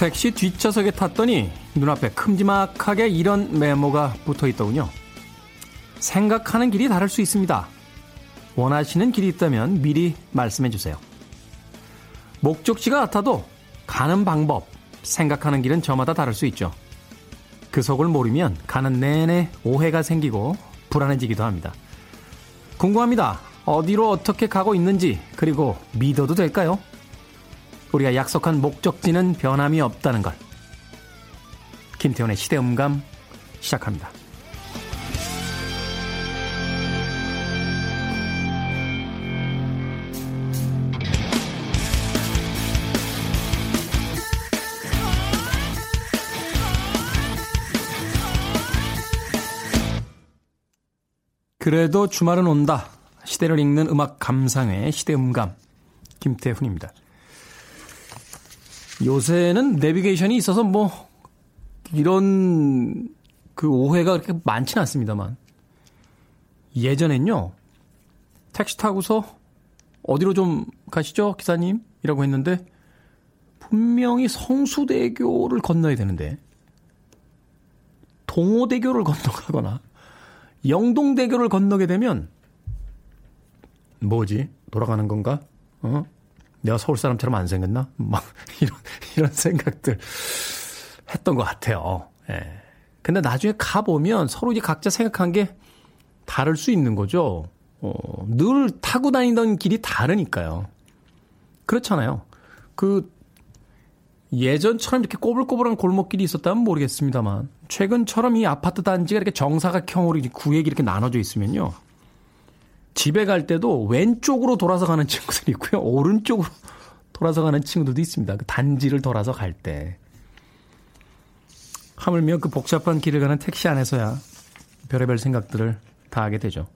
택시 뒷좌석에 탔더니 눈앞에 큼지막하게 이런 메모가 붙어 있더군요. 생각하는 길이 다를 수 있습니다. 원하시는 길이 있다면 미리 말씀해 주세요. 목적지가 같아도 가는 방법, 생각하는 길은 저마다 다를 수 있죠. 그 속을 모르면 가는 내내 오해가 생기고 불안해지기도 합니다. 궁금합니다. 어디로 어떻게 가고 있는지, 그리고 믿어도 될까요? 우리가 약속한 목적지는 변함이 없다는 걸. 김태훈의 시대음감 시작합니다. 그래도 주말은 온다. 시대를 읽는 음악 감상회 시대음감 김태훈입니다. 요새는 내비게이션이 있어서 뭐 이런 그 오해가 그렇게 많지는 않습니다만. 예전엔요 택시 타고서 어디로 좀 가시죠 기사님? 이라고 했는데 분명히 성수대교를 건너야 되는데 동호대교를 건너가거나 영동대교를 건너게 되면 뭐지? 돌아가는 건가? 어 내가 서울 사람처럼 안 생겼나? 막 이런 이런 생각들 했던 것 같아요. 예. 근데 나중에 가 보면 서로 이제 각자 생각한 게 다를 수 있는 거죠. 어, 늘 타고 다니던 길이 다르니까요. 그렇잖아요. 그 예전처럼 이렇게 꼬불꼬불한 골목길이 있었다면 모르겠습니다만 최근처럼 이 아파트 단지가 이렇게 정사각형으로 구획이 이렇게 나눠져 있으면요. 집에 갈 때도 왼쪽으로 돌아서 가는 친구들이 있고요. 오른쪽으로 돌아서 가는 친구들도 있습니다. 그 단지를 돌아서 갈 때. 하물며 그 복잡한 길을 가는 택시 안에서야 별의별 생각들을 다 하게 되죠.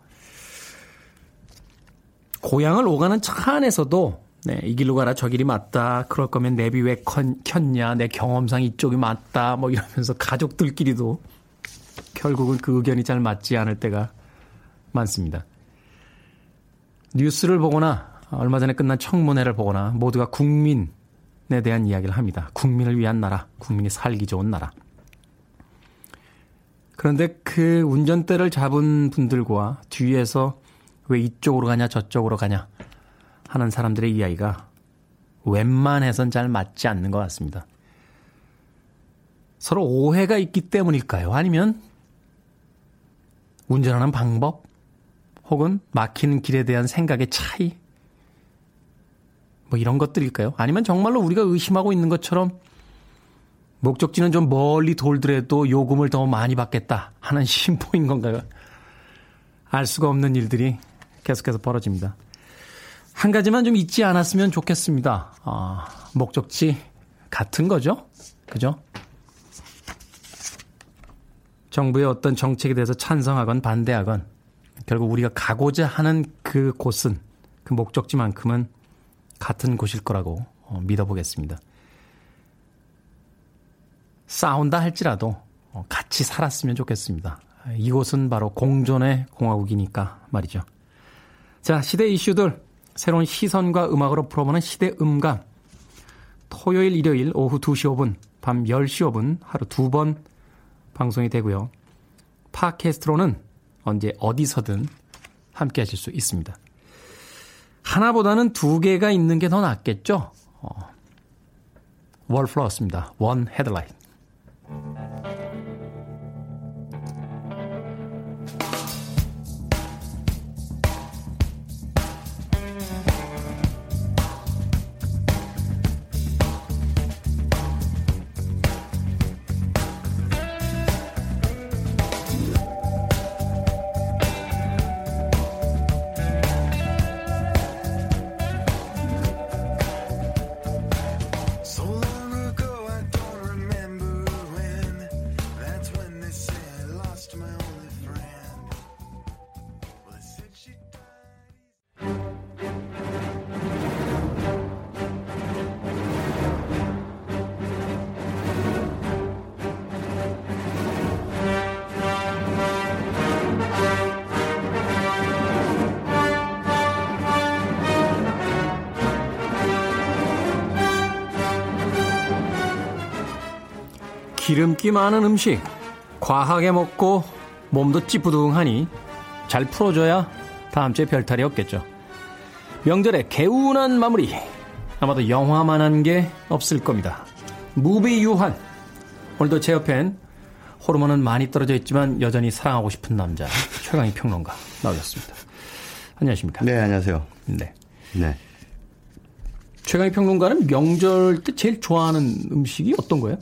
고향을 오가는 차 안에서도 네, 이 길로 가라 저 길이 맞다. 그럴 거면 내비 왜 켰냐. 내 경험상 이쪽이 맞다. 뭐 이러면서 가족들끼리도 결국은 그 의견이 잘 맞지 않을 때가 많습니다. 뉴스를 보거나 얼마 전에 끝난 청문회를 보거나 모두가 국민에 대한 이야기를 합니다. 국민을 위한 나라, 국민이 살기 좋은 나라. 그런데 그 운전대를 잡은 분들과 뒤에서 왜 이쪽으로 가냐 저쪽으로 가냐 하는 사람들의 이야기가 웬만해선 잘 맞지 않는 것 같습니다. 서로 오해가 있기 때문일까요? 아니면 운전하는 방법? 혹은 막히는 길에 대한 생각의 차이? 뭐 이런 것들일까요? 아니면 정말로 우리가 의심하고 있는 것처럼 목적지는 좀 멀리 돌더라도 요금을 더 많이 받겠다 하는 심보인 건가요? 알 수가 없는 일들이 계속해서 벌어집니다. 한 가지만 좀 잊지 않았으면 좋겠습니다. 아, 목적지 같은 거죠? 그죠? 정부의 어떤 정책에 대해서 찬성하건 반대하건 결국 우리가 가고자 하는 그 곳은 그 목적지만큼은 같은 곳일 거라고 어, 믿어보겠습니다. 싸운다 할지라도 어, 같이 살았으면 좋겠습니다. 이곳은 바로 공존의 공화국이니까 말이죠. 자, 시대 이슈들 새로운 시선과 음악으로 풀어보는 시대 음감. 토요일, 일요일 오후 2시 5분, 밤 10시 5분 하루 두 번 방송이 되고요. 팟캐스트로는 언제 어디서든 함께 하실 수 있습니다. 하나보다는 두 개가 있는 게 더 낫겠죠? 어, 월플러스입니다. 원 헤드라인. 기름기 많은 음식 과하게 먹고 몸도 찌뿌둥하니 잘 풀어줘야 다음 주에 별탈이 없겠죠. 명절에 개운한 마무리 아마도 영화만한 게 없을 겁니다. 무비 유한 오늘도 제 옆엔 호르몬은 많이 떨어져 있지만 여전히 사랑하고 싶은 남자 최강희 평론가 나오셨습니다. 안녕하십니까? 네, 안녕하세요. 네. 네. 최강희 평론가는 명절 때 제일 좋아하는 음식이 어떤 거예요?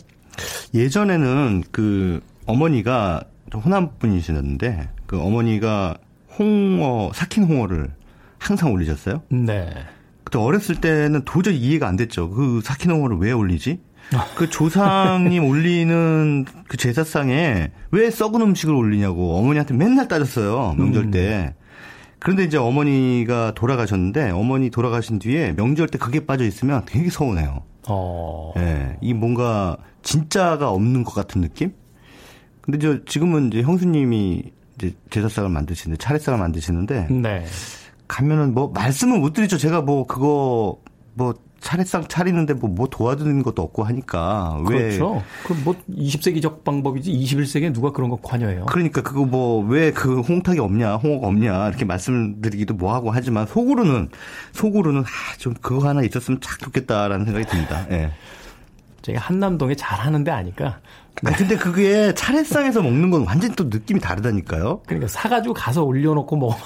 예전에는 그 어머니가 호남 분이셨는데 그 어머니가 홍어 삭힌 홍어를 항상 올리셨어요. 네. 그때 어렸을 때는 도저히 이해가 안 됐죠. 그 삭힌 홍어를 왜 올리지? 그 조상님 올리는 그 제사상에 왜 썩은 음식을 올리냐고 어머니한테 맨날 따졌어요. 명절 때. 그런데 이제 어머니가 돌아가셨는데 어머니 돌아가신 뒤에 명절 때 그게 빠져 있으면 되게 서운해요. 어. 예. 네, 이 뭔가 진짜가 없는 것 같은 느낌? 근데 저 지금은 이제 형수님이 이제 제사상을 만드시는데 차례상을 만드시는데 네. 가면은 뭐 말씀을 못 드리죠. 제가 뭐 그거 뭐 차례상 차리는데 뭐, 뭐 도와드리는 것도 없고 하니까 왜 그렇죠. 그뭐 20세기적 방법이지 21세기에 누가 그런 거 관여해요. 그러니까 그거 뭐 왜 그 홍탁이 없냐, 홍어가 없냐 이렇게 말씀드리기도 뭐하고 하지만 속으로는 속으로는 아, 좀 그거 하나 있었으면 참 좋겠다라는 생각이 듭니다. 예. 네. 제가 한남동에 잘하는 데 아니까. 아, 근데 그게 차례상에서 먹는 건 완전히 또 느낌이 다르다니까요. 그러니까 사가지고 가서 올려놓고 먹으면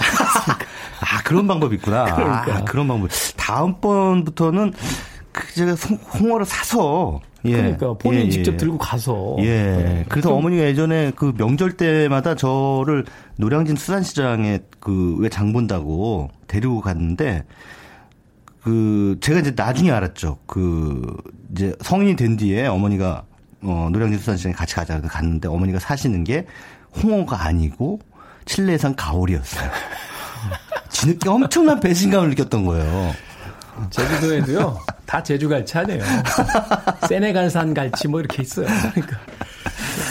아, 그런 방법이 있구나. 그러니까. 아, 그런 방법. 다음번부터는 그 제가 홍어를 사서 예. 그러니까 본인 예, 직접 예. 들고 가서. 예. 네. 그래서 어머니가 예전에 그 명절 때마다 저를 노량진 수산시장에 그 왜 장 본다고 데리고 갔는데 그 제가 이제 나중에 알았죠. 그 이제 성인이 된 뒤에 어머니가 어 노량진 수산시장에 같이 가자 갔는데 어머니가 사시는 게 홍어가 아니고 칠레산 가오리였어요. 지느끼 엄청난 배신감을 느꼈던 거예요. 제주도에도요, 다 제주 갈치 아니에요. 세네갈산 갈치 뭐 이렇게 있어요. 그러니까.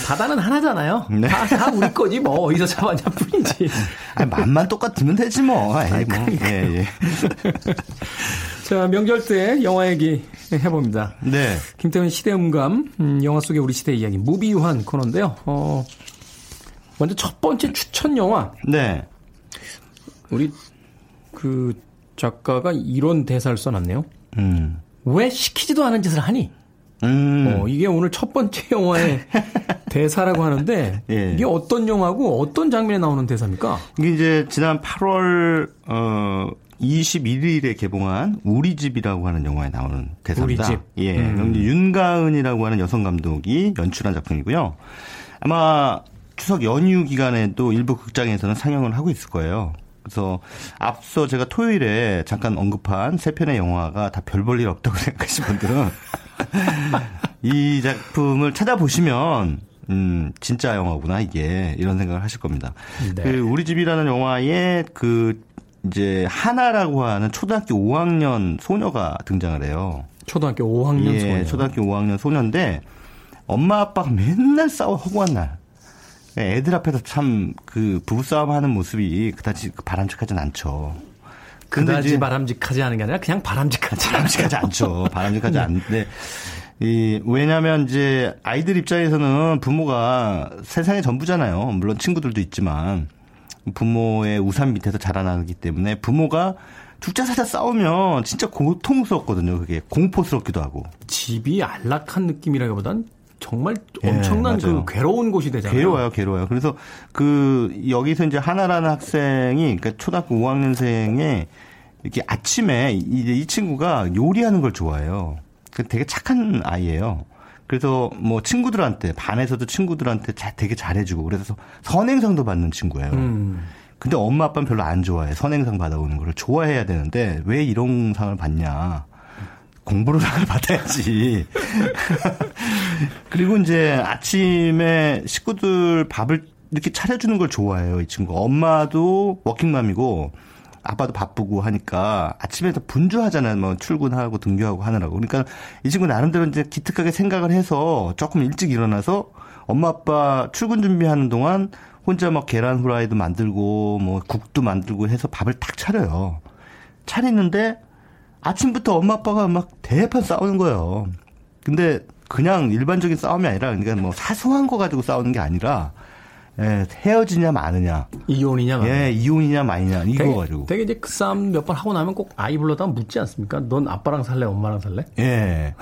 바다는 하나잖아요. 네. 다, 다 우리 거지 뭐 어디서 잡았냐 뿐이지. 아니, 맛만 똑같으면 되지 뭐. 에이, 뭐. 예, 예. 자 명절 때 영화 얘기 해봅니다. 네. 김태훈 시대음감 음, 영화 속의 우리 시대 이야기 무비유한 코너인데요. 어, 먼저 첫 번째 추천 영화. 네. 우리 그 작가가 이런 대사를 써놨네요. 음. 왜 시키지도 않은 짓을 하니? 음. 어, 이게 오늘 첫 번째 영화의 대사라고 하는데 예. 이게 어떤 영화고 어떤 장면에 나오는 대사입니까? 이게 이제 지난 8월 어 21일에 개봉한 우리 집이라고 하는 영화에 나오는 대사입니다. 우리 집. 예. 음. 윤가은이라고 하는 여성 감독이 연출한 작품이고요. 아마 추석 연휴 기간에도 일부 극장에서는 상영을 하고 있을 거예요. 그래서 앞서 제가 토요일에 잠깐 언급한 세 편의 영화가 다 별 볼 일 없다고 생각하신 분들은 이 작품을 찾아보시면 음, 진짜 영화구나, 이게. 이런 생각을 하실 겁니다. 네. 그, 우리 집이라는 영화에 그, 이제, 하나라고 하는 초등학교 5학년 소녀가 등장을 해요. 초등학교 5학년 예, 소녀. 초등학교 5학년 소녀인데, 엄마 아빠가 맨날 싸워, 허구한 날. 애들 앞에서 참 그 부부싸움 하는 모습이 그다지 바람직하진 않죠. 그다지 바람직하지 않은 게 아니라 그냥 바람직하지 바람직하지 않죠. 바람직하지 네. 않는데 이 왜냐하면 이제 아이들 입장에서는 부모가 세상의 전부잖아요. 물론 친구들도 있지만 부모의 우산 밑에서 자라나기 때문에 부모가 죽자 사자 싸우면 진짜 고통스럽거든요. 그게 공포스럽기도 하고. 집이 안락한 느낌이라기보단 정말 예, 엄청난 그 괴로운 곳이 되잖아요. 괴로워요, 괴로워요. 그래서 그 여기서 이제 하나라는 학생이 그러니까 초등학교 5학년생에 이렇게 아침에 이, 이 친구가 요리하는 걸 좋아해요. 그 되게 착한 아이예요. 그래서 뭐 친구들한테 반에서도 친구들한테 자, 되게 잘해주고 그래서 선행상도 받는 친구예요. 음. 근데 엄마 아빠는 별로 안 좋아해. 선행상 받아오는 거를 좋아해야 되는데 왜 이런 상을 받냐? 공부를 상을 받아야지. 그리고 이제 아침에 식구들 밥을 이렇게 차려주는 걸 좋아해요, 이 친구. 엄마도 워킹맘이고, 아빠도 바쁘고 하니까 아침에도 분주하잖아요. 뭐 출근하고 등교하고 하느라고. 그러니까 이 친구 나름대로 이제 기특하게 생각을 해서 조금 일찍 일어나서 엄마 아빠 출근 준비하는 동안 혼자 막 계란 후라이도 만들고 뭐 국도 만들고 해서 밥을 탁 차려요. 차리는데 아침부터 엄마 아빠가 막 대판 싸우는 거예요. 근데 그냥 일반적인 싸움이 아니라 그러니까 뭐 사소한 거 가지고 싸우는 게 아니라 예, 헤어지냐 마느냐. 이혼이냐 마느냐. 예, 이혼이냐 마느냐. 이거 되게, 가지고. 되게 이제 그 싸움 몇 번 하고 나면 꼭 아이 불러다 묻지 않습니까? 넌 아빠랑 살래, 엄마랑 살래? 예.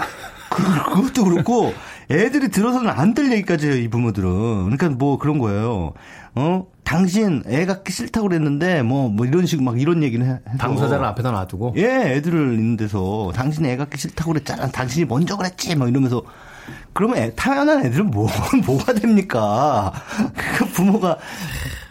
그, 그것도 그렇고 애들이 들어서는 안 될 얘기까지 해요, 이 부모들은. 그러니까 뭐 그런 거예요. 어? 당신 애 갖기 싫다고 그랬는데 뭐, 뭐 이런 식막 이런 얘기는 해. 당사자를 앞에다 놔두고. 예, 애들을 있는 데서 당신 애 갖기 싫다고 그랬잖아. 당신이 먼저 그랬지. 막 이러면서 그러면 애, 타연한 애들은 뭐, 뭐가 됩니까? 그 부모가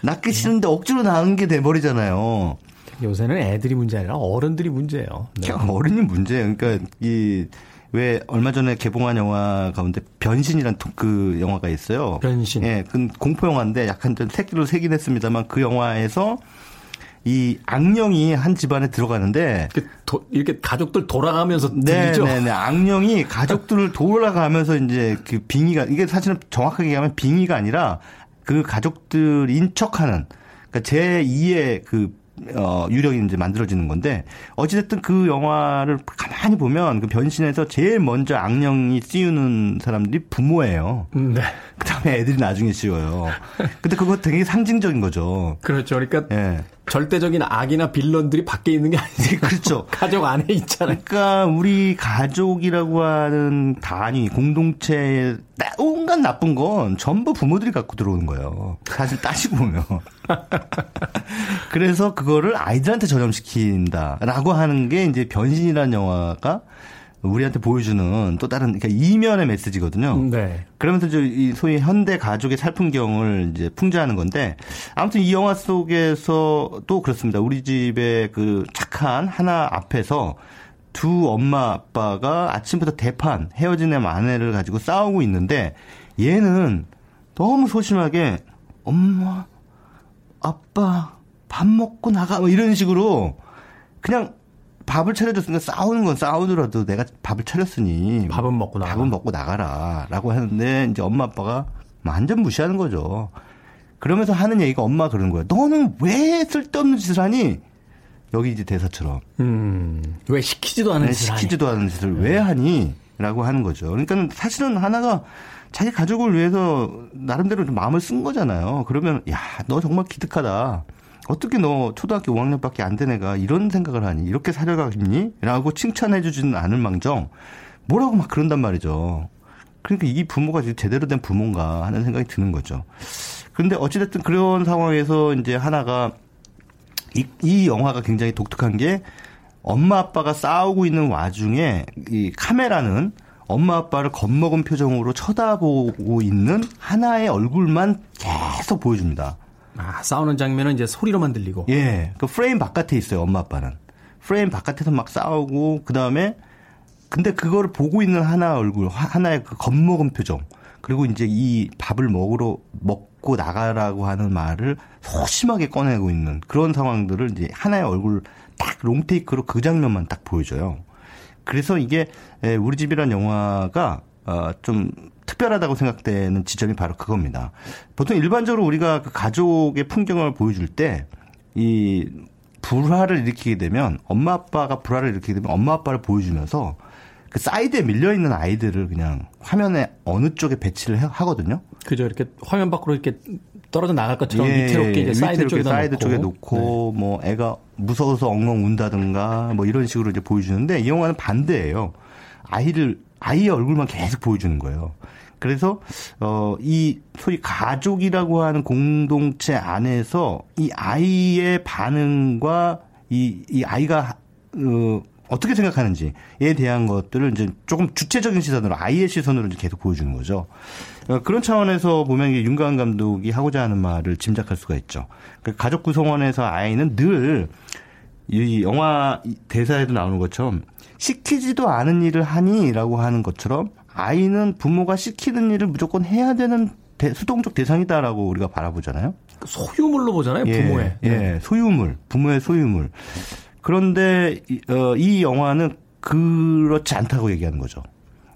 낳기 싫은데 억지로 낳은 게 돼버리잖아요. 요새는 애들이 문제 아니라 어른들이 문제예요. 네. 어른이 문제예요. 그러니까 이, 왜 얼마 전에 개봉한 영화 가운데 변신이란 그 영화가 있어요. 변신. 예, 그 공포 영화인데 약간 좀 새끼로 새긴 했습니다만 그 영화에서 이 악령이 한 집안에 들어가는데 이렇게 가족들 돌아가면서 네, 들리죠. 네, 네. 악령이 가족들을 돌아가면서 이제 그 빙의가 이게 사실은 정확하게 얘기하면 빙의가 아니라 그 가족들 인척하는 그러니까 제 2의 그 어, 유령이 이제 만들어지는 건데, 어찌됐든 그 영화를 가만히 보면 그 변신에서 제일 먼저 악령이 씌우는 사람들이 부모예요. 네. 그 다음에 애들이 나중에 씌워요. 근데 그거 되게 상징적인 거죠. 그렇죠. 그러니까 예. 절대적인 악이나 빌런들이 밖에 있는 게 아니지. 그렇죠. 가족 안에 있잖아요. 그러니까 우리 가족이라고 하는 단위, 공동체에 온갖 나쁜 건 전부 부모들이 갖고 들어오는 거예요. 사실 따지고 보면. 그래서 그거를 아이들한테 전염시킨다라고 하는 게 이제 변신이라는 영화가 우리한테 보여주는 또 다른 그러니까 이면의 메시지거든요. 네. 그러면서 이 소위 현대 가족의 살풍경을 이제 풍자하는 건데 아무튼 이 영화 속에서도 그렇습니다. 우리 집의 그 착한 하나 앞에서 두 엄마 아빠가 아침부터 대판 헤어진 아내를 가지고 싸우고 있는데 얘는 너무 소심하게 엄마 아빠 밥 먹고 나가 뭐 이런 식으로 그냥 밥을 차려줬으니까 싸우는 건 싸우더라도 내가 밥을 차렸으니 밥은 먹고 나가. 밥은 먹고 나가라라고 하는데 이제 엄마 아빠가 완전 무시하는 거죠. 그러면서 하는 얘기가 엄마 그러는 거야. 너는 왜 쓸데없는 짓을 하니? 여기 이제 대사처럼. 음, 왜 시키지도 않은 네, 짓을 시키지도 하니? 않은 짓을 왜 하니? 라고 하는 거죠. 그러니까 사실은 하나가 자기 가족을 위해서 나름대로 좀 마음을 쓴 거잖아요. 그러면 야, 너 정말 기특하다. 어떻게 너 초등학교 5학년밖에 안 된 애가 이런 생각을 하니? 이렇게 사려가겠니? 라고 칭찬해 주지는 않을 망정 뭐라고 막 그런단 말이죠. 그러니까 이 부모가 제대로 된 부모인가 하는 생각이 드는 거죠. 그런데 어찌됐든 그런 상황에서 이제 하나가 이, 이 영화가 굉장히 독특한 게 엄마 아빠가 싸우고 있는 와중에 이 카메라는 엄마 아빠를 겁먹은 표정으로 쳐다보고 있는 하나의 얼굴만 계속 보여줍니다. 아, 싸우는 장면은 이제 소리로만 들리고. 예. 그 프레임 바깥에 있어요, 엄마 아빠는. 프레임 바깥에서 막 싸우고, 그 다음에, 근데 그거를 보고 있는 하나 얼굴, 하나의 그 겁먹은 표정. 그리고 이제 이 밥을 먹으러, 먹고 나가라고 하는 말을 소심하게 꺼내고 있는 그런 상황들을 이제 하나의 얼굴 딱 롱테이크로 그 장면만 딱 보여줘요. 그래서 이게 우리 집이란 영화가 어좀 특별하다고 생각되는 지점이 바로 그겁니다. 보통 일반적으로 우리가 그 가족의 풍경을 보여줄 때 이 불화를 일으키게 되면 엄마 아빠가 불화를 일으키게 되면 엄마 아빠를 보여주면서 그 사이드에 밀려 있는 아이들을 그냥 화면에 어느 쪽에 배치를 하거든요. 그죠. 이렇게 화면 밖으로 이렇게 떨어져 나갈 것처럼 예, 위태롭게 이제 사이드 쪽에 사이드 놓고. 쪽에 놓고 네. 뭐 애가 무서워서 엉엉 운다든가 뭐 이런 식으로 이제 보여주는데 이 영화는 반대예요. 아이를 아이의 얼굴만 계속 보여주는 거예요. 그래서 어 이 소위 가족이라고 하는 공동체 안에서 이 아이의 반응과 이 이 아이가 어 어떻게 생각하는지에 대한 것들을 이제 조금 주체적인 시선으로 아이의 시선으로 이제 계속 보여주는 거죠. 어, 그런 차원에서 보면 이게 윤가은 감독이 하고자 하는 말을 짐작할 수가 있죠. 그 가족 구성원에서 아이는 늘 이 영화 대사에도 나오는 것처럼 시키지도 않은 일을 하니라고 하는 것처럼 아이는 부모가 시키는 일을 무조건 해야 되는 대, 수동적 대상이다라고 우리가 바라보잖아요. 소유물로 보잖아요, 부모의. 예, 예, 소유물, 부모의 소유물. 그런데 어, 이 영화는 그렇지 않다고 얘기하는 거죠.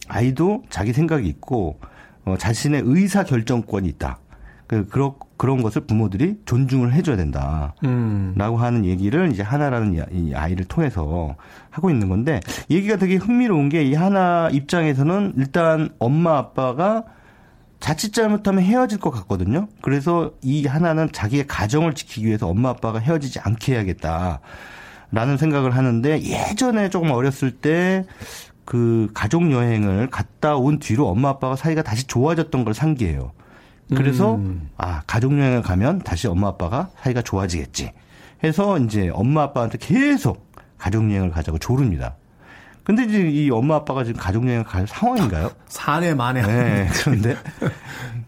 아이도 자기 생각이 있고 어, 자신의 의사 결정권이 있다. 그 그런 그런 것을 부모들이 존중을 해줘야 된다. 음. 라고 하는 얘기를 이제 하나라는 이 아이를 통해서 하고 있는 건데 얘기가 되게 흥미로운 게 이 하나 입장에서는 일단 엄마 아빠가 자칫 잘못하면 헤어질 것 같거든요. 그래서 이 하나는 자기의 가정을 지키기 위해서 엄마 아빠가 헤어지지 않게 해야겠다. 라는 생각을 하는데 예전에 조금 어렸을 때 그 가족 여행을 갔다 온 뒤로 엄마 아빠가 사이가 다시 좋아졌던 걸 상기해요. 그래서 음. 아 가족 여행을 가면 다시 엄마 아빠가 사이가 좋아지겠지. 해서 이제 엄마 아빠한테 계속 가족 여행을 가자고 조릅니다. 근데 이제 이 엄마 아빠가 지금 가족여행 갈 상황인가요? 사내 만에. 네, 그런데.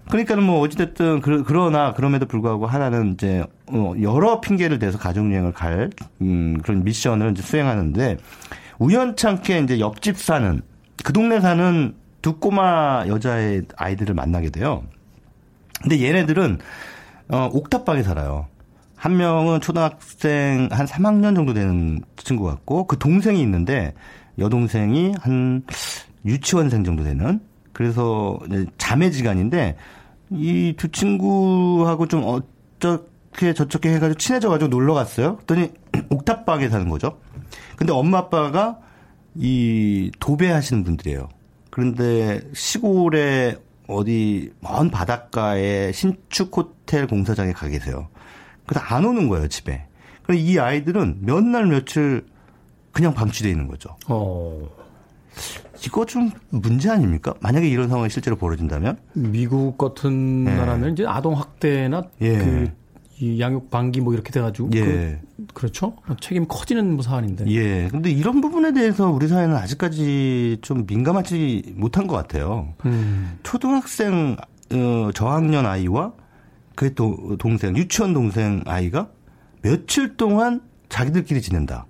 그러니까는 뭐 어찌됐든 그, 그러나 그럼에도 불구하고 하나는 이제 어, 여러 핑계를 대서 가족여행을 갈 음, 그런 미션을 이제 수행하는데 우연찮게 이제 옆집 사는 그 동네 사는 두 꼬마 여자의 아이들을 만나게 돼요. 근데 얘네들은 어, 옥탑방에 살아요. 한 명은 초등학생 한 3학년 정도 되는 친구 같고 그 동생이 있는데 여동생이 한 유치원생 정도 되는 그래서 자매지간인데 이 두 친구하고 좀 어떻게 저렇게 해가지고 친해져가지고 놀러 갔어요. 그랬더니 옥탑방에 사는 거죠. 근데 엄마 아빠가 이 도배하시는 분들이에요. 그런데 시골에 어디 먼 바닷가에 신축 호텔 공사장에 가 계세요. 그래서 안 오는 거예요 집에. 그럼 이 아이들은 몇 날 며칠 그냥 방치돼 있는 거죠. 어. 이거 좀 문제 아닙니까? 만약에 이런 상황이 실제로 벌어진다면? 미국 같은 예. 나라면 이제 아동 학대나 예. 그 양육 방기 뭐 이렇게 돼가지고 예. 그, 렇죠 책임 커지는 뭐 사안인데. 예. 근데 이런 부분에 대해서 우리 사회는 아직까지 좀 민감하지 못한 것 같아요. 음. 초등학생 어, 저학년 아이와 그 동생 유치원 동생 아이가 며칠 동안 자기들끼리 지낸다.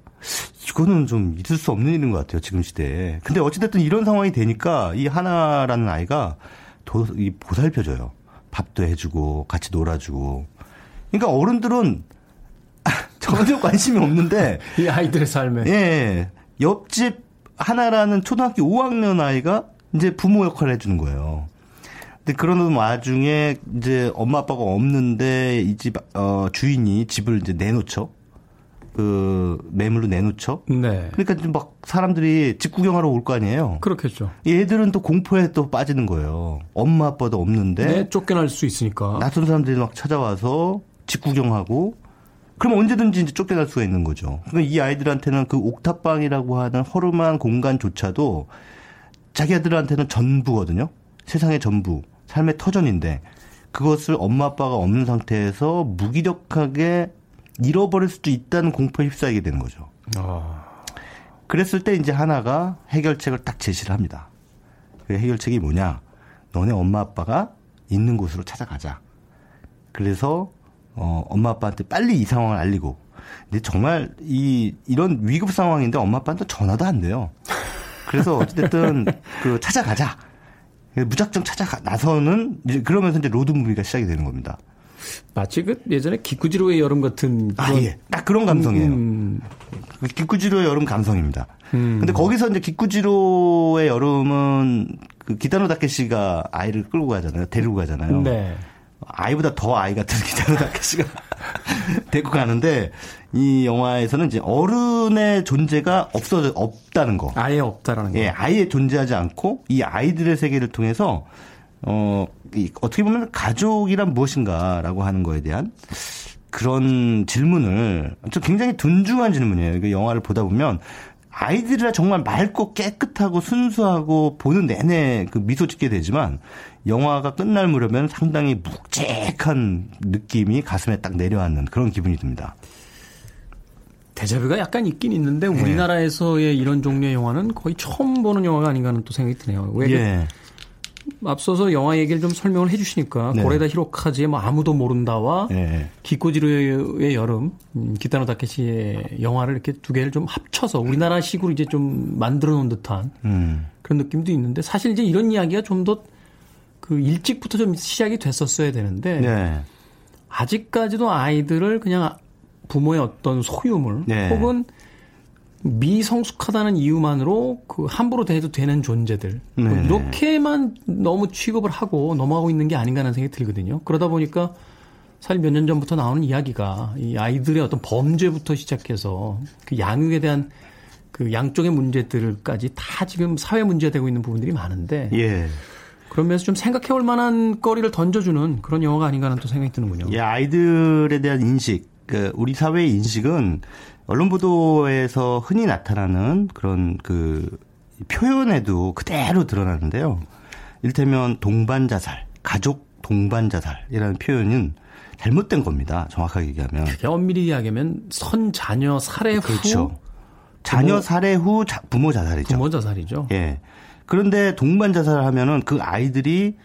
이거는 좀 있을 수 없는 일인 것 같아요, 지금 시대에. 근데 어찌됐든 이런 상황이 되니까 이 하나라는 아이가 도, 이 보살펴줘요. 밥도 해주고, 같이 놀아주고. 그러니까 어른들은 전혀 관심이 없는데. 이 아이들의 삶에. 예. 옆집 하나라는 초등학교 5학년 아이가 이제 부모 역할을 해주는 거예요. 근데 그러는 와중에 이제 엄마 아빠가 없는데 이 집, 어, 주인이 집을 이제 내놓죠. 그 매물로 내놓죠. 네. 그러니까 막 사람들이 집 구경하러 올 거 아니에요. 그렇겠죠. 얘들은 또 공포에 또 빠지는 거예요. 엄마 아빠도 없는데 네, 쫓겨날 수 있으니까. 낯선 사람들이 막 찾아와서 집 구경하고 그럼 언제든지 이제 쫓겨날 수가 있는 거죠. 그러니까 이 아이들한테는 그 옥탑방이라고 하는 허름한 공간조차도 자기들한테는 전부거든요. 세상의 전부, 삶의 터전인데 그것을 엄마 아빠가 없는 상태에서 무기력하게 잃어버릴 수도 있다는 공포에 휩싸이게 되는 거죠. 아. 그랬을 때 이제 하나가 해결책을 딱 제시를 합니다. 그 해결책이 뭐냐? 너네 엄마 아빠가 있는 곳으로 찾아가자. 그래서 어 엄마 아빠한테 빨리 이 상황을 알리고. 근데 정말 이 이런 위급 상황인데 엄마 아빠한테 전화도 안 돼요. 그래서 어찌됐든 그 찾아가자. 무작정 찾아 나서는 이제 그러면서 이제 로드 무비가 시작이 되는 겁니다. 마치 그 예전에 기쿠지로의 여름 같은 아 예, 딱 그런 감성이에요. 음. 기쿠지로의 여름 감성입니다. 음. 근데 거기서 이제 기쿠지로의 여름은 그 기타노 다케시가 아이를 끌고 가잖아요. 데리고 가잖아요. 네. 아이보다 더 아이 같은 기타노 다케시가 데리고 가는데 이 영화에서는 이제 어른의 존재가 없어 없다는 거. 아예 없다라는 거. 예, 아예 존재하지 않고 이 아이들의 세계를 통해서 어, 이, 어떻게 보면 가족이란 무엇인가라고 하는 거에 대한 그런 질문을 좀 굉장히 둔중한 질문이에요. 그 영화를 보다 보면 아이들이라 정말 맑고 깨끗하고 순수하고 보는 내내 그 미소 짓게 되지만 영화가 끝날 무렵엔 상당히 묵직한 느낌이 가슴에 딱 내려앉는 그런 기분이 듭니다. 대자뷰가 약간 있긴 있는데 네. 우리나라에서의 이런 종류의 영화는 거의 처음 보는 영화가 아닌가 하는 또 생각이 드네요. 왜 예. 앞서서 영화 얘기를 좀 설명을 해주시니까 네. 고레다 히로카즈의 뭐 아무도 모른다와 네. 기코지르의 여름 음, 기타노 다케시의 영화를 이렇게 두 개를 좀 합쳐서 우리나라식으로 이제 좀 만들어 놓은 듯한 음. 그런 느낌도 있는데 사실 이제 이런 이야기가 좀 더 그 일찍부터 좀 시작이 됐었어야 되는데 네. 아직까지도 아이들을 그냥 부모의 어떤 소유물 네. 혹은 미성숙하다는 이유만으로 그 함부로 대해도 되는 존재들 뭐 네. 이렇게만 너무 취급을 하고 넘어가고 있는 게 아닌가라는 생각이 들거든요. 그러다 보니까 사실 몇 년 전부터 나오는 이야기가 이 아이들의 어떤 범죄부터 시작해서 그 양육에 대한 그 양쪽의 문제들까지 다 지금 사회 문제가 되고 있는 부분들이 많은데 예. 그런 면에서 좀 생각해 볼 만한 거리를 던져주는 그런 영화가 아닌가 하는 또 생각이 드는군요. 예, 아이들에 대한 인식, 그 우리 사회의 인식은 언론 보도에서 흔히 나타나는 그런 그 표현에도 그대로 드러나는데요. 이를테면 동반 자살, 가족 동반 자살이라는 표현은 잘못된 겁니다. 정확하게 얘기하면. 엄밀히 이야기하면 선 자녀 살해 후 그렇죠. 자녀 살해 후 자- 부모 자살이죠. 부모 자살이죠. 예. 그런데 동반 자살을 하면은 그 아이들이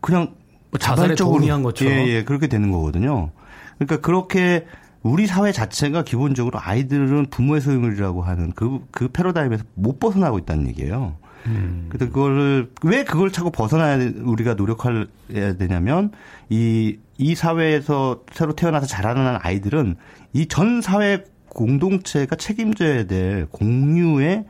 그냥 뭐 자살에 자발적으로 동의한 것처럼. 예, 예, 그렇게 되는 거거든요. 그러니까 그렇게 우리 사회 자체가 기본적으로 아이들은 부모의 소유물이라고 하는 그, 그 패러다임에서 못 벗어나고 있다는 얘기예요. 음. 그래서 그거를, 왜 그걸 자꾸 벗어나야 우리가 노력해야 되냐면, 이, 이 사회에서 새로 태어나서 자라는 아이들은 이 전 사회 공동체가 책임져야 될 공유의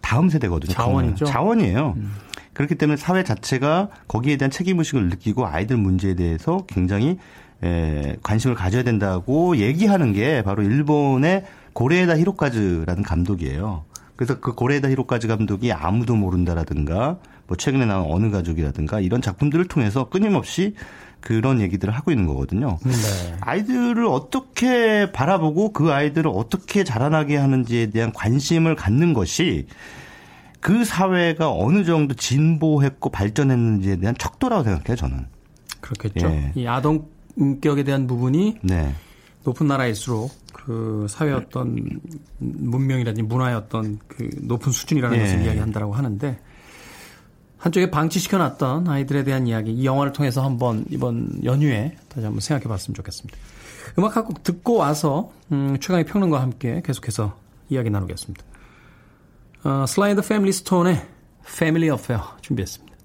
다음 세대거든요. 자원이죠. 자원이에요. 음. 그렇기 때문에 사회 자체가 거기에 대한 책임의식을 느끼고 아이들 문제에 대해서 굉장히 에, 관심을 가져야 된다고 얘기하는 게 바로 일본의 고레에다 히로카즈라는 감독이에요. 그래서 그 고레에다 히로카즈 감독이 아무도 모른다라든가 뭐 최근에 나온 어느 가족이라든가 이런 작품들을 통해서 끊임없이 그런 얘기들을 하고 있는 거거든요. 네. 아이들을 어떻게 바라보고 그 아이들을 어떻게 자라나게 하는지에 대한 관심을 갖는 것이 그 사회가 어느 정도 진보했고 발전했는지에 대한 척도라고 생각해요, 저는. 그렇겠죠. 예. 이 아동 인격에 대한 부분이 네. 높은 나라일수록 그 사회 어떤 문명이라든지 문화의 어떤 그 높은 수준이라는 예. 것을 이야기한다라고 하는데 한쪽에 방치시켜놨던 아이들에 대한 이야기 이 영화를 통해서 한번 이번 연휴에 다시 한번 생각해봤으면 좋겠습니다. 음악 한 곡 듣고 와서 음, 최강의 평론가와 함께 계속해서 이야기 나누겠습니다. 어, 슬라이드 패밀리 스톤의 패밀리 어페어 준비했습니다.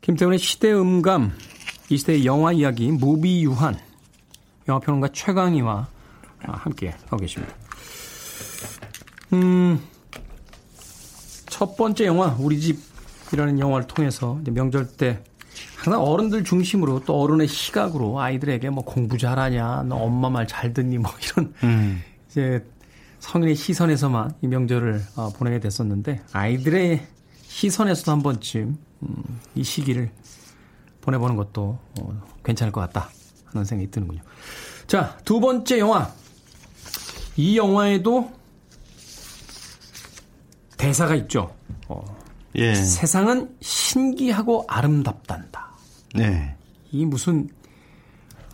김태훈의 시대 음감, 이 시대의 영화 이야기, 무비 유한, 영화평론가 최강희와 아, 함께 하고 계십니다. 음, 첫 번째 영화, 우리 집이라는 영화를 통해서 이제 명절 때 항상 어른들 중심으로 또 어른의 시각으로 아이들에게 뭐 공부 잘하냐, 너 엄마 말 잘 듣니 뭐 이런 이제 성인의 시선에서만 이 명절을 어, 보내게 됐었는데 아이들의 시선에서도 한 번쯤 음, 이 시기를 보내보는 것도 어, 괜찮을 것 같다 하는 생각이 드는군요. 자, 두 번째 영화. 이 영화에도 대사가 있죠. 어, 예. 세상은 신기하고 아름답단다. 네. 이 무슨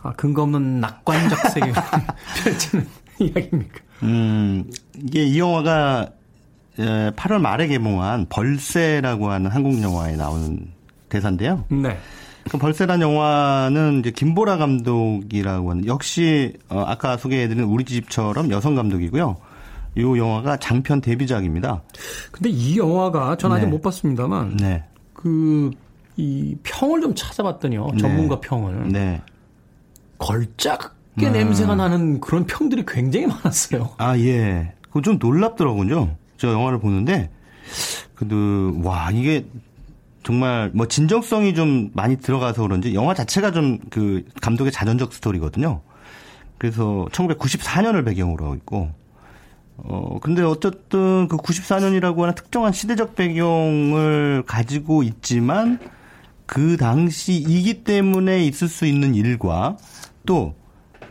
아, 근거 없는 낙관적 세계를 펼치는 이야기입니까? 음, 이게 이 영화가 8월 말에 개봉한 벌새라고 하는 한국 영화에 나오는 대사인데요. 네. 그 벌새란 영화는 이제 김보라 감독이라고 하는 역시 어, 아까 소개해드린 우리 집처럼 여성 감독이고요. 이 영화가 장편 데뷔작입니다. 근데 이 영화가 전 아직 네. 못 봤습니다만 네. 그, 이 평을 좀 찾아봤더니요. 네. 전문가 평을. 네. 걸작 게 음. 냄새가 나는 그런 평들이 굉장히 많았어요. 아, 예. 그거 좀 놀랍더라고요. 저 영화를 보는데, 그, 와, 이게 정말 뭐 진정성이 좀 많이 들어가서 그런지 영화 자체가 좀 그 감독의 자전적 스토리거든요. 그래서 1994년을 배경으로 하고 있고, 어, 근데 어쨌든 그 94년이라고 하는 특정한 시대적 배경을 가지고 있지만 그 당시이기 때문에 있을 수 있는 일과 또,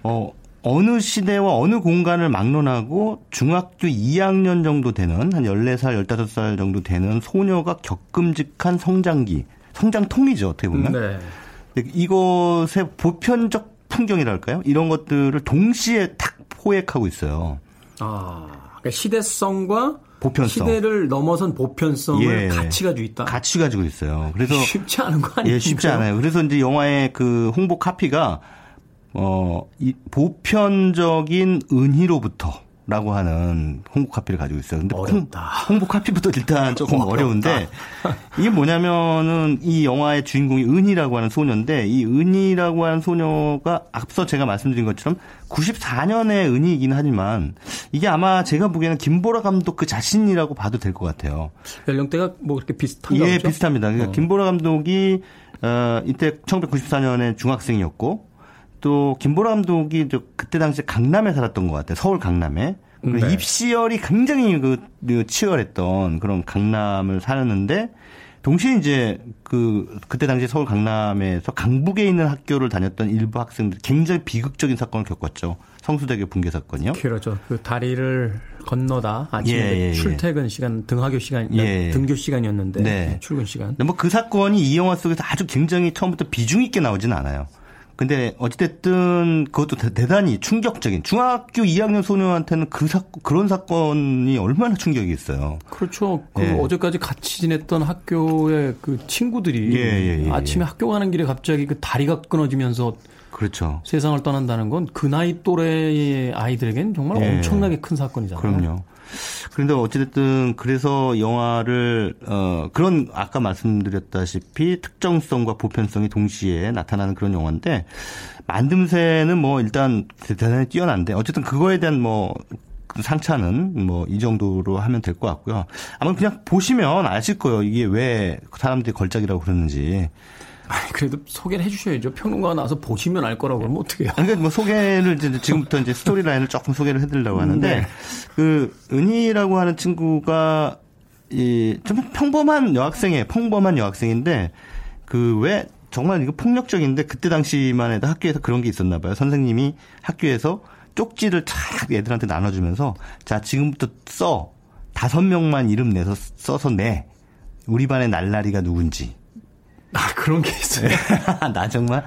어, 어느 시대와 어느 공간을 막론하고 중학교 2학년 정도 되는 한 14살, 15살 정도 되는 소녀가 겪음직한 성장기, 성장통이죠, 어떻게 보면. 네. 이것의 보편적 풍경이랄까요? 이런 것들을 동시에 탁 포획하고 있어요. 아, 그러니까 시대성과 보편성. 시대를 넘어선 보편성을 예. 같이 가지고 있다. 같이 가지고 있어요. 그래서 쉽지 않은 거 아니에요? 예, 쉽지 않아요. 그래서 이제 영화의 그 홍보 카피가 어, 이 보편적인 은희로부터 라고 하는 홍보 카피를 가지고 있어요. 근데 어렵다. 홍, 보 카피부터 일단 조금. 어려운데 이게 뭐냐면은 이 영화의 주인공이 은희라고 하는 소녀인데 이 은희라고 하는 소녀가 앞서 제가 말씀드린 것처럼 94년의 은희이긴 하지만 이게 아마 제가 보기에는 김보라 감독 그 자신이라고 봐도 될 것 같아요. 연령대가 뭐 그렇게 비슷한가 예, 보죠? 비슷합니다. 그러니까 어. 김보라 감독이 어 이때 1994년에 중학생이었고 또 김보라 감독이 저 그때 당시에 강남에 살았던 것 같아요. 서울 강남에. 그 네. 입시열이 굉장히 그, 그 치열했던 그런 강남을 살았는데 동시에 이제 그 그때 당시 서울 강남에서 강북에 있는 학교를 다녔던 일부 학생들 굉장히 비극적인 사건을 겪었죠. 성수대교 붕괴 사건이요. 그렇죠. 그 다리를 건너다 아침에 예, 예, 예. 출퇴근 시간, 등하교 시간, 예. 등교 시간이었는데 네. 출근 시간. 뭐 그 사건이 이 영화 속에서 아주 굉장히 처음부터 비중 있게 나오지는 않아요. 근데 어찌됐든 그것도 대- 대단히 충격적인 중학교 2학년 소녀한테는 그 사건 그런 사건이 얼마나 충격이 있어요. 그렇죠. 그 예. 어제까지 같이 지냈던 학교의 그 친구들이 예, 예, 예, 아침에 학교 가는 길에 갑자기 그 다리가 끊어지면서 그렇죠. 세상을 떠난다는 건 그 나이 또래의 아이들에겐 정말 예. 엄청나게 큰 사건이잖아요. 그럼요. 그런데 어찌됐든 그래서 영화를 어 그런 아까 말씀드렸다시피 특정성과 보편성이 동시에 나타나는 그런 영화인데 만듦새는 뭐 일단 대단히 뛰어난데 어쨌든 그거에 대한 뭐그 상차는 뭐 이 정도로 하면 될 것 같고요. 아마 그냥 보시면 아실 거예요. 이게 왜 사람들이 걸작이라고 그러는지. 아니, 그래도 소개를 해주셔야죠. 평론가가 나와서 보시면 알 거라고 그러면 어떡해요. 그러니까 뭐 소개를 이제 지금부터 이제 스토리 라인을 조금 소개를 해드리려고 하는데 네. 그 은희라고 하는 친구가 이좀 평범한 여학생이에요. 평범한 여학생인데 그 왜 정말 이거 폭력적인데 그때 당시만 해도 학교에서 그런 게 있었나 봐요. 선생님이 학교에서 쪽지를 쫙 애들한테 나눠주면서 자 지금부터 써 다섯 명만 이름 내서 써서 내 우리 반의 날라리가 누군지 아, 그런 게 있어요. 나 정말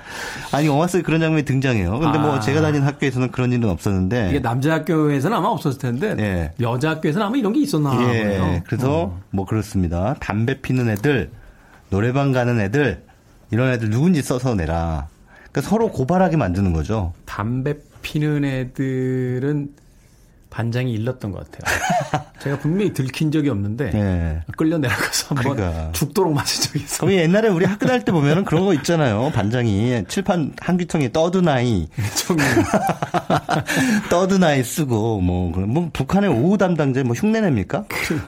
아니 영화 속에 그런 장면이 등장해요. 근데 뭐 아. 제가 다니는 학교에서는 그런 일은 없었는데 이게 남자 학교에서는 아마 없었을 텐데 예. 여자 학교에서는 아마 이런 게 있었나 예, 보네요. 그래서 어. 뭐 그렇습니다. 담배 피는 애들, 노래방 가는 애들 이런 애들 누군지 써서 내라. 그러니까 서로 고발하게 만드는 거죠. 담배 피는 애들은 반장이 일렀던 것 같아요. 제가 분명히 들킨 적이 없는데 예. 끌려 내려가서 한번 그러니까. 죽도록 맞은 적이 있어. 거기 옛날에 우리 학교 다닐 때 보면은 그런 거 있잖아요. 반장이 칠판 한귀통에 떠드나이, 청년. 떠드나이 쓰고 뭐, 그런 뭐 북한의 오후 담당자 뭐 흉내냅니까?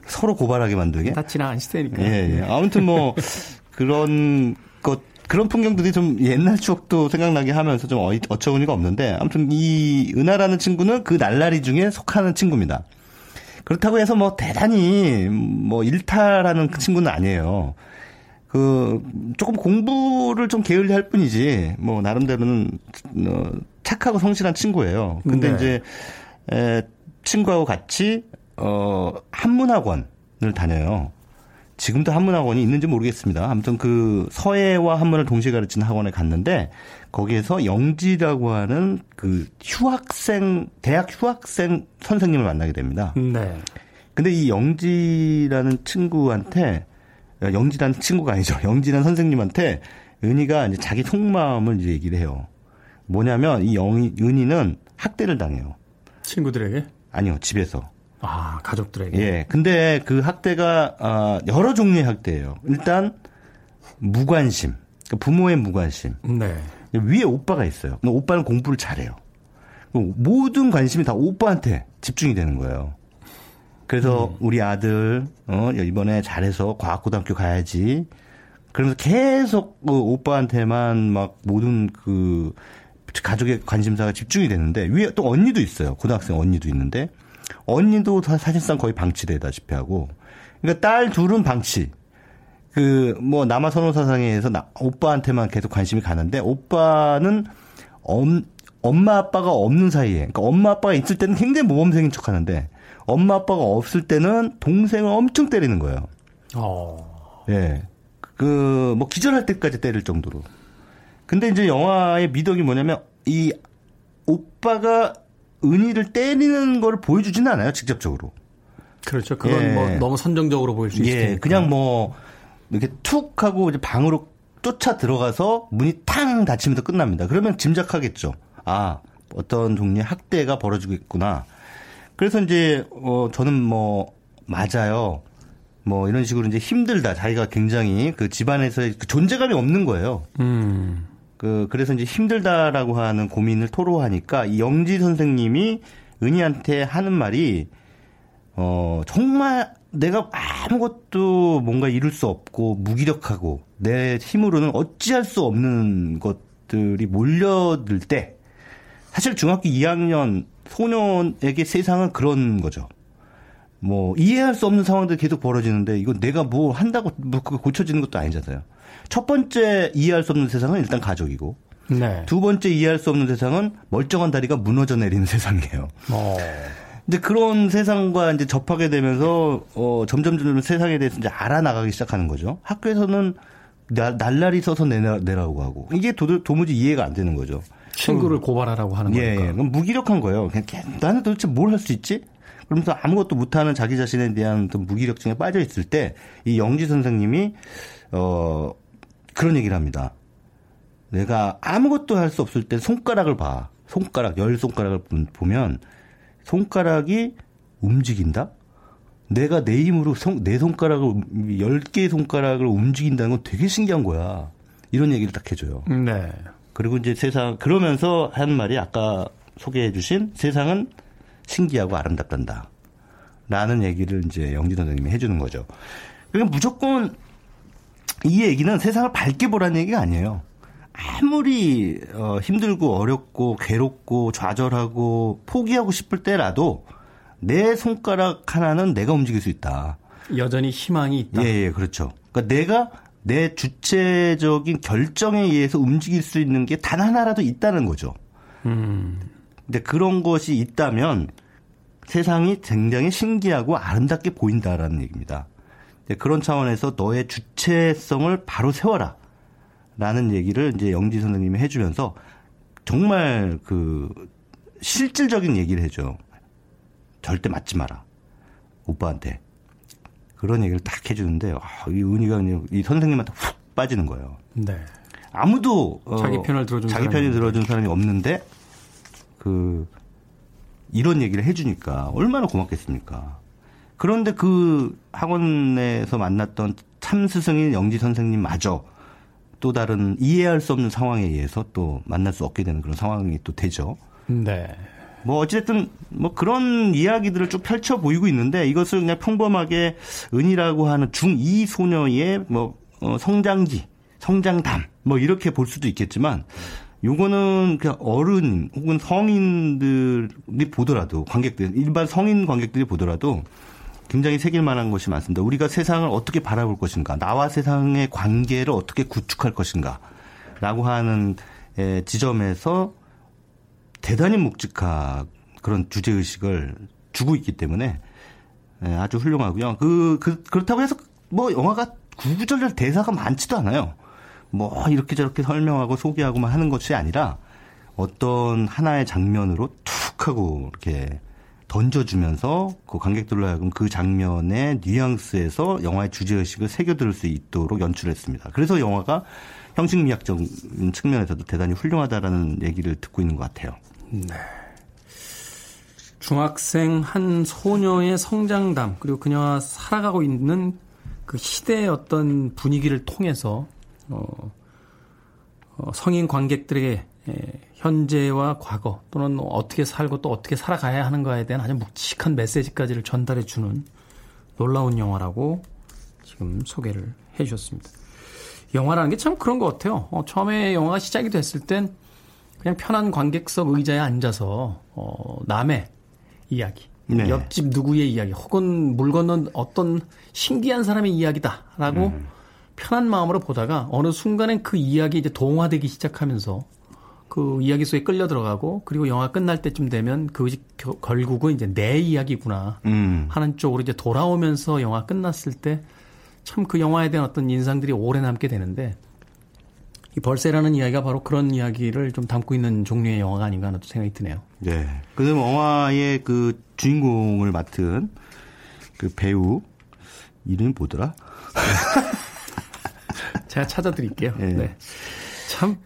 서로 고발하게 만들게. 다 지나간 시대니까. 예, 예. 아무튼 뭐 그런 것 그런 풍경들이 좀 옛날 추억도 생각나게 하면서 좀 어이, 어처구니가 없는데 아무튼 이 은하라는 친구는 그 날라리 중에 속하는 친구입니다. 그렇다고 해서 뭐 대단히 뭐 일탈하는 그 친구는 아니에요. 그 조금 공부를 좀 게을리 할 뿐이지 뭐 나름대로는 어, 착하고 성실한 친구예요. 근데 네. 이제 에, 친구하고 같이 어 한문학원을 다녀요. 지금도 한문학원이 있는지 모르겠습니다. 아무튼 그 서예와 한문을 동시에 가르치는 학원에 갔는데 거기에서 영지라고 하는 그 휴학생 대학 휴학생 선생님을 만나게 됩니다. 네. 근데 이 영지라는 친구한테 영지라는 친구가 아니죠. 영지라는 선생님한테 은희가 이제 자기 속마음을 이제 얘기를 해요. 뭐냐면 이 영, 은희는 학대를 당해요. 친구들에게? 아니요, 집에서. 아, 가족들에게. 예. 근데 그 학대가 아, 여러 종류의 학대예요. 일단 무관심. 그러니까 부모의 무관심. 네. 위에 오빠가 있어요. 오빠는 공부를 잘해요. 모든 관심이 다 오빠한테 집중이 되는 거예요. 그래서 우리 아들 어 이번에 잘해서 과학고등학교 가야지. 그러면서 계속 그 오빠한테만 막 모든 그 가족의 관심사가 집중이 되는데 위에 또 언니도 있어요. 고등학생 언니도 있는데 언니도 다 사실상 거의 방치되다시피 하고 그러니까 딸 둘은 방치. 그 뭐 남아 선호 사상에서 나, 오빠한테만 계속 관심이 가는데 오빠는 엄, 엄마 아빠가 없는 사이에 그러니까 엄마 아빠가 있을 때는 굉장히 모범생인 척하는데 엄마 아빠가 없을 때는 동생을 엄청 때리는 거예요. 어. 예. 그 뭐 기절할 때까지 때릴 정도로. 근데 이제 영화의 미덕이 뭐냐면 이 오빠가 은희를 때리는 걸 보여주지는 않아요, 직접적으로. 그렇죠. 그건 예. 뭐 너무 선정적으로 보일 수 있으니까. 예, 그냥 뭐 이렇게 툭 하고 이제 방으로 쫓아 들어가서 문이 탕 닫히면서 끝납니다. 그러면 짐작하겠죠. 아, 어떤 종류의 학대가 벌어지고 있구나. 그래서 이제 어 저는 뭐 맞아요. 뭐 이런 식으로 이제 힘들다. 자기가 굉장히 그 집안에서의 그 존재감이 없는 거예요. 음. 그 그래서 이제 힘들다라고 하는 고민을 토로하니까 이 영지 선생님이 은희한테 하는 말이 어 정말 내가 아무것도 뭔가 이룰 수 없고 무기력하고 내 힘으로는 어찌할 수 없는 것들이 몰려들 때 사실 중학교 2학년 소년에게 세상은 그런 거죠. 뭐 이해할 수 없는 상황들이 계속 벌어지는데 이거 내가 뭐 한다고 뭐 고쳐지는 것도 아니잖아요. 첫 번째 이해할 수 없는 세상은 일단 가족이고 네. 두 번째 이해할 수 없는 세상은 멀쩡한 다리가 무너져 내리는 세상이에요. 어. 이제 그런 세상과 이제 접하게 되면서 어 점점 점점 세상에 대해서 이제 알아나가기 시작하는 거죠. 학교에서는 날, 날라리 써서 내라, 내라고 하고 이게 도, 도무지 이해가 안 되는 거죠. 친구를 고발하라고 하는 예, 거니까. 예. 무기력한 거예요. 그냥 걔- 나는 도대체 뭘 할 수 있지? 그러면서 아무것도 못하는 자기 자신에 대한 무기력증에 빠져 있을 때 이 영지 선생님이 어 그런 얘기를 합니다. 내가 아무것도 할 수 없을 때 손가락을 봐. 손가락 열 손가락을 보- 보면 손가락이 움직인다. 내가 내 힘으로 손- 내 손가락을 열 개의 손가락을 움직인다는 건 되게 신기한 거야. 이런 얘기를 딱 해줘요. 네. 그리고 이제 세상 그러면서 한 말이 아까 소개해 주신 세상은 신기하고 아름답단다. 라는 얘기를 이제 영진 선생님이 해주는 거죠. 그러니까 무조건 이 얘기는 세상을 밝게 보라는 얘기가 아니에요. 아무리 어, 힘들고 어렵고 괴롭고 좌절하고 포기하고 싶을 때라도 내 손가락 하나는 내가 움직일 수 있다. 여전히 희망이 있다. 예, 예, 그렇죠. 그러니까 내가 내 주체적인 결정에 의해서 움직일 수 있는 게 단 하나라도 있다는 거죠. 음. 근데 그런 것이 있다면 세상이 굉장히 신기하고 아름답게 보인다라는 얘기입니다. 그런 차원에서 너의 주체성을 바로 세워라. 라는 얘기를 이제 영지 선생님이 해주면서 정말 그 실질적인 얘기를 해줘. 절대 맞지 마라. 오빠한테. 그런 얘기를 딱 해주는데, 아, 이 은희가 그냥 이 선생님한테 훅 빠지는 거예요. 네. 아무도 어, 자기 편을 들어준 자기 없는데. 들어준 사람이 없는데 그 이런 얘기를 해주니까 얼마나 고맙겠습니까. 그런데 그 학원에서 만났던 참 스승인 영지 선생님 마저 또 다른 이해할 수 없는 상황에 의해서 또 만날 수 없게 되는 그런 상황이 또 되죠. 네. 뭐 어찌됐든 뭐 그런 이야기들을 쭉 펼쳐 보이고 있는데 이것을 그냥 평범하게 은이라고 하는 중2 소녀의 뭐 어, 성장기, 성장담 뭐 이렇게 볼 수도 있겠지만 요거는 그냥 어른 혹은 성인들이 보더라도 관객들 일반 성인 관객들이 보더라도 굉장히 새길 만한 것이 많습니다. 우리가 세상을 어떻게 바라볼 것인가, 나와 세상의 관계를 어떻게 구축할 것인가 라고 하는 에, 지점에서 대단히 묵직한 그런 주제 의식을 주고 있기 때문에 예, 아주 훌륭하고요. 그, 그 그렇다고 해서 뭐 영화가 구구절절 대사가 많지도 않아요. 뭐 이렇게 저렇게 설명하고 소개하고만 하는 것이 아니라 어떤 하나의 장면으로 툭 하고 이렇게 던져주면서 그 관객들로 하여금 그 장면의 뉘앙스에서 영화의 주제 의식을 새겨들을 수 있도록 연출했습니다. 그래서 영화가 형식미학적인 측면에서도 대단히 훌륭하다라는 얘기를 듣고 있는 것 같아요. 중학생 한 소녀의 성장담 그리고 그녀가 살아가고 있는 그 시대의 어떤 분위기를 통해서 어, 어, 성인 관객들에게 에, 현재와 과거 또는 어떻게 살고 또 어떻게 살아가야 하는가에 대한 아주 묵직한 메시지까지를 전달해 주는 놀라운 영화라고 지금 소개를 해 주셨습니다. 영화라는 게 참 그런 것 같아요. 어, 처음에 영화가 시작이 됐을 땐 그냥 편한 관객석 의자에 앉아서 어, 남의 이야기, 네. 옆집 누구의 이야기, 혹은 물 건넌 어떤 신기한 사람의 이야기다라고 편한 마음으로 보다가 어느 순간엔 그 이야기 이제 동화되기 시작하면서 그 이야기 속에 끌려 들어가고 그리고 영화 끝날 때쯤 되면 그 겨- 결국은 이제 내 이야기구나 음. 하는 쪽으로 이제 돌아오면서 영화 끝났을 때 참 그 영화에 대한 어떤 인상들이 오래 남게 되는데 이 벌새라는 이야기가 바로 그런 이야기를 좀 담고 있는 종류의 영화가 아닌가 하는 또 생각이 드네요. 네. 그 영화의 그 주인공을 맡은 그 배우 이름이 뭐더라? 제가 찾아드릴게요. 예. 네. 참,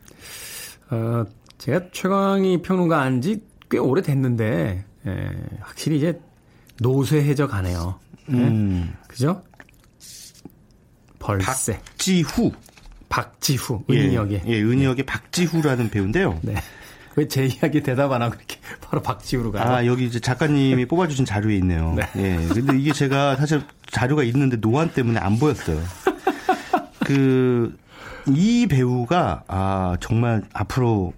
어, 제가 최광희 평론가 안 지 꽤 오래 됐는데, 예, 확실히 이제 노쇠해져 가네요. 네? 음. 그죠? 벌새. 박지후. 박지후. 예, 은역에. 예, 은역의 박지후라는 배우인데요. 네. 왜제 이야기 대답 안 하고 이렇게 바로 박지우로 가요? 아, 여기 이제 작가님이 뽑아주신 자료에 있네요. 네. 예. 근데 이게 제가 사실 자료가 있는데 노안 때문에 안 보였어요. 그, 이 배우가, 아, 정말 앞으로,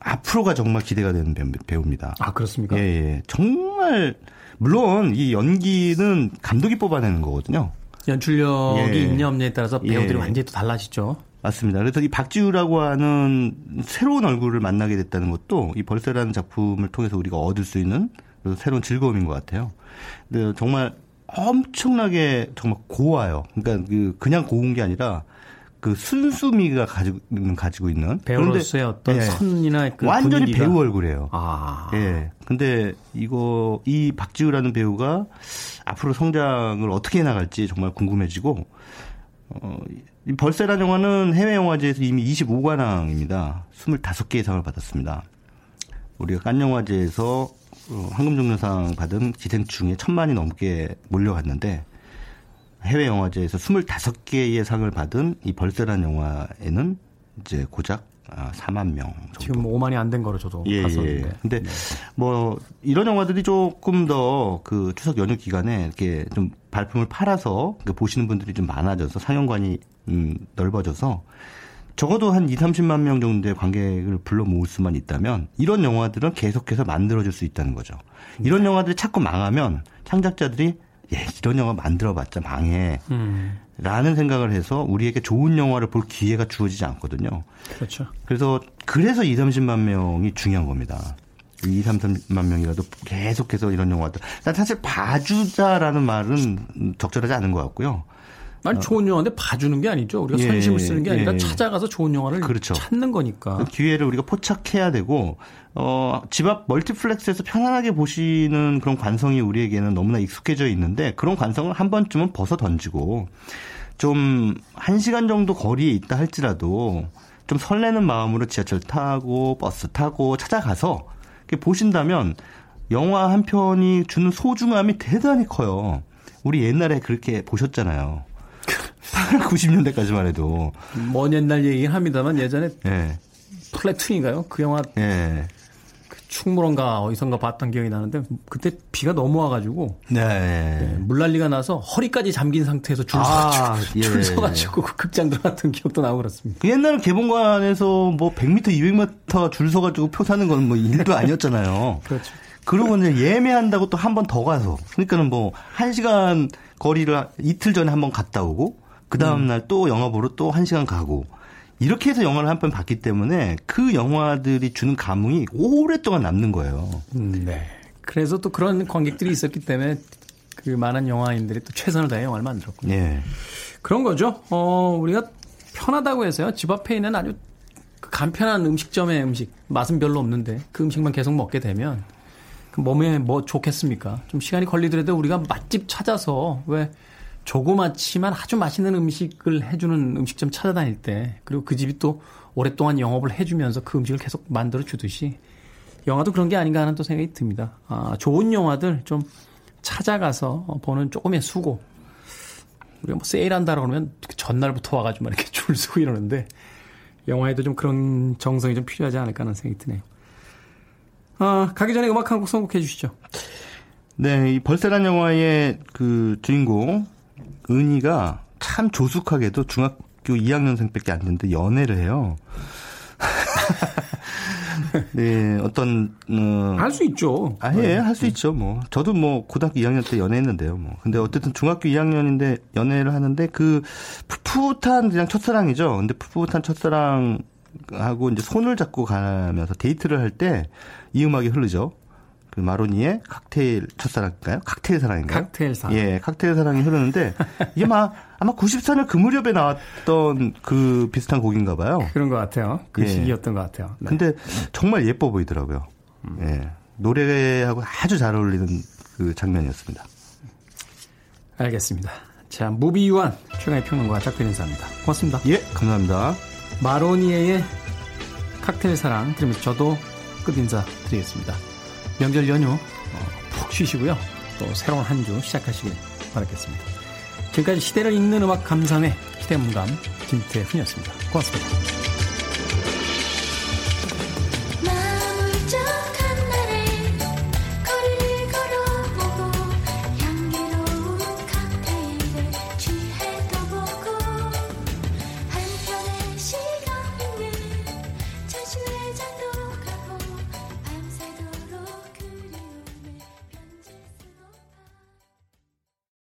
앞으로가 정말 기대가 되는 배우, 배우입니다. 아, 그렇습니까? 예, 예. 정말, 물론 이 연기는 감독이 뽑아내는 거거든요. 연출력이 예. 있냐 없냐에 따라서 배우들이 예. 완전히 또 달라지죠. 맞습니다. 그래서 이 박지우라고 하는 새로운 얼굴을 만나게 됐다는 것도 이 벌새라는 작품을 통해서 우리가 얻을 수 있는 새로운 즐거움인 것 같아요. 근데 정말 엄청나게 정말 고와요. 그러니까 그 그냥 고운 게 아니라 그 순수미가 가지고 가지고 있는 배우로서의 어떤 예. 선이나 그 완전히 분위기가. 배우 얼굴이에요. 아. 예. 근데 이거 이 박지우라는 배우가 앞으로 성장을 어떻게 해 나갈지 정말 궁금해지고 어, 이 벌새라는 영화는 해외 영화제에서 이미 25관왕입니다. 25개의 상을 받았습니다. 우리가 칸 영화제에서 어, 황금종려상 받은 기생충에 천만이 넘게 몰려갔는데 해외 영화제에서 25개의 상을 받은 이 벌새라는 영화에는 이제 고작 아, 4만 명 정도. 지금 5만이 안 된 거로 저도 예, 봤었는데. 예. 근데 뭐 이런 영화들이 조금 더 그 추석 연휴 기간에 이렇게 좀 발품을 팔아서 그 보시는 분들이 좀 많아져서 상영관이 음, 넓어져서 적어도 한 2, 30만 명 정도의 관객을 불러 모을 수만 있다면 이런 영화들은 계속해서 만들어질 수 있다는 거죠. 이런 영화들이 자꾸 망하면 창작자들이 예, 이런 영화 만들어봤자 망해. 음, 라는 생각을 해서 우리에게 좋은 영화를 볼 기회가 주어지지 않거든요. 그렇죠. 그래서 그래서 2, 30만 명이 중요한 겁니다. 2, 30만 명이라도 계속해서 이런 영화들. 난 사실 봐주자라는 말은 적절하지 않은 것 같고요. 아니 좋은 영화인데 봐주는 게 아니죠. 우리가 어. 예, 선심을 쓰는 게 아니라 예. 찾아가서 좋은 영화를 그렇죠. 찾는 거니까. 그 기회를 우리가 포착해야 되고 어, 집 앞 멀티플렉스에서 편안하게 보시는 그런 관성이 우리에게는 너무나 익숙해져 있는데 그런 관성을 한 번쯤은 벗어 던지고 좀 한 시간 정도 거리에 있다 할지라도 좀 설레는 마음으로 지하철 타고 버스 타고 찾아가서 이렇게 보신다면 영화 한 편이 주는 소중함이 대단히 커요. 우리 옛날에 그렇게 보셨잖아요. 90년대까지만 해도. 먼 옛날 얘기긴 합니다만 예전에 예. 플래툰인가요? 그 영화 예. 충무론가 어디선가 봤던 기억이 나는데 그때 비가 너무 와가지고 네. 물난리가 나서 허리까지 잠긴 상태에서 줄 아, 서가지고 예. 줄 서가지고 그 극장 들어갔던 기억도 나고 그렇습니다. 그 옛날에 개봉관에서 뭐 100m, 200m 줄 서가지고 표 사는 건 뭐 일도 아니었잖아요. 그렇죠. 그러고 이제 예매한다고 또 한 번 더 가서. 그러니까는 뭐, 한 시간 거리를 이틀 전에 한 번 갔다 오고, 그 다음 날 또 영화 보러 또 한 시간 가고, 이렇게 해서 영화를 한 편 봤기 때문에 그 영화들이 주는 감흥이 오랫동안 남는 거예요. 음, 네. 그래서 또 그런 관객들이 있었기 때문에 그 많은 영화인들이 또 최선을 다해 영화를 만들었군요. 예. 그런 거죠. 어, 우리가 편하다고 해서요. 집 앞에 있는 아주 그 간편한 음식점의 음식, 맛은 별로 없는데 그 음식만 계속 먹게 되면 그 몸에 뭐 좋겠습니까? 좀 시간이 걸리더라도 우리가 맛집 찾아서 왜 조그맣지만 아주 맛있는 음식을 해주는 음식점 찾아다닐 때 그리고 그 집이 또 오랫동안 영업을 해주면서 그 음식을 계속 만들어 주듯이 영화도 그런 게 아닌가 하는 또 생각이 듭니다. 아, 좋은 영화들 좀 찾아가서 보는 조금의 수고 우리가 뭐 세일한다 그러면 전날부터 와가지고 막 이렇게 줄 서고 이러는데 영화에도 좀 그런 정성이 좀 필요하지 않을까 하는 생각이 드네요. 아, 가기 전에 음악 한 곡 선곡해 주시죠. 네, 이 벌새란 영화의 그 주인공, 은희가 참 조숙하게도 중학교 2학년생밖에 안 됐는데 연애를 해요. 네, 어떤, 어, 할수 있죠. 아, 예, 할수 있죠, 뭐. 저도 뭐, 고등학교 2학년 때 연애했는데요, 뭐. 근데 어쨌든 중학교 2학년인데 연애를 하는데 그 풋풋한 그냥 첫사랑이죠. 근데 풋풋한 첫사랑 하고 이제 손을 잡고 가면서 데이트를 할 때 이 음악이 흐르죠. 그 마로니의 칵테일 첫사랑인가요? 칵테일 사랑인가요? 칵테일 사랑. 예, 칵테일 사랑이 흐르는데 이게 막 아마 94년 그 무렵에 나왔던 그 비슷한 곡인가 봐요. 그런 것 같아요. 그 예. 시기였던 것 같아요. 네. 근데 정말 예뻐 보이더라고요. 예. 노래하고 아주 잘 어울리는 그 장면이었습니다. 알겠습니다. 자, 무비유한 최강의 평론가 작별 인사입니다. 고맙습니다. 예, 감사합니다. 마로니에의 칵테일 사랑 들으면서 저도 끝 인사 드리겠습니다. 명절 연휴 어, 푹 쉬시고요. 또 새로운 한 주 시작하시길 바라겠습니다. 지금까지 시대를 읽는 음악 감상의 시대문감 김태훈이었습니다. 고맙습니다.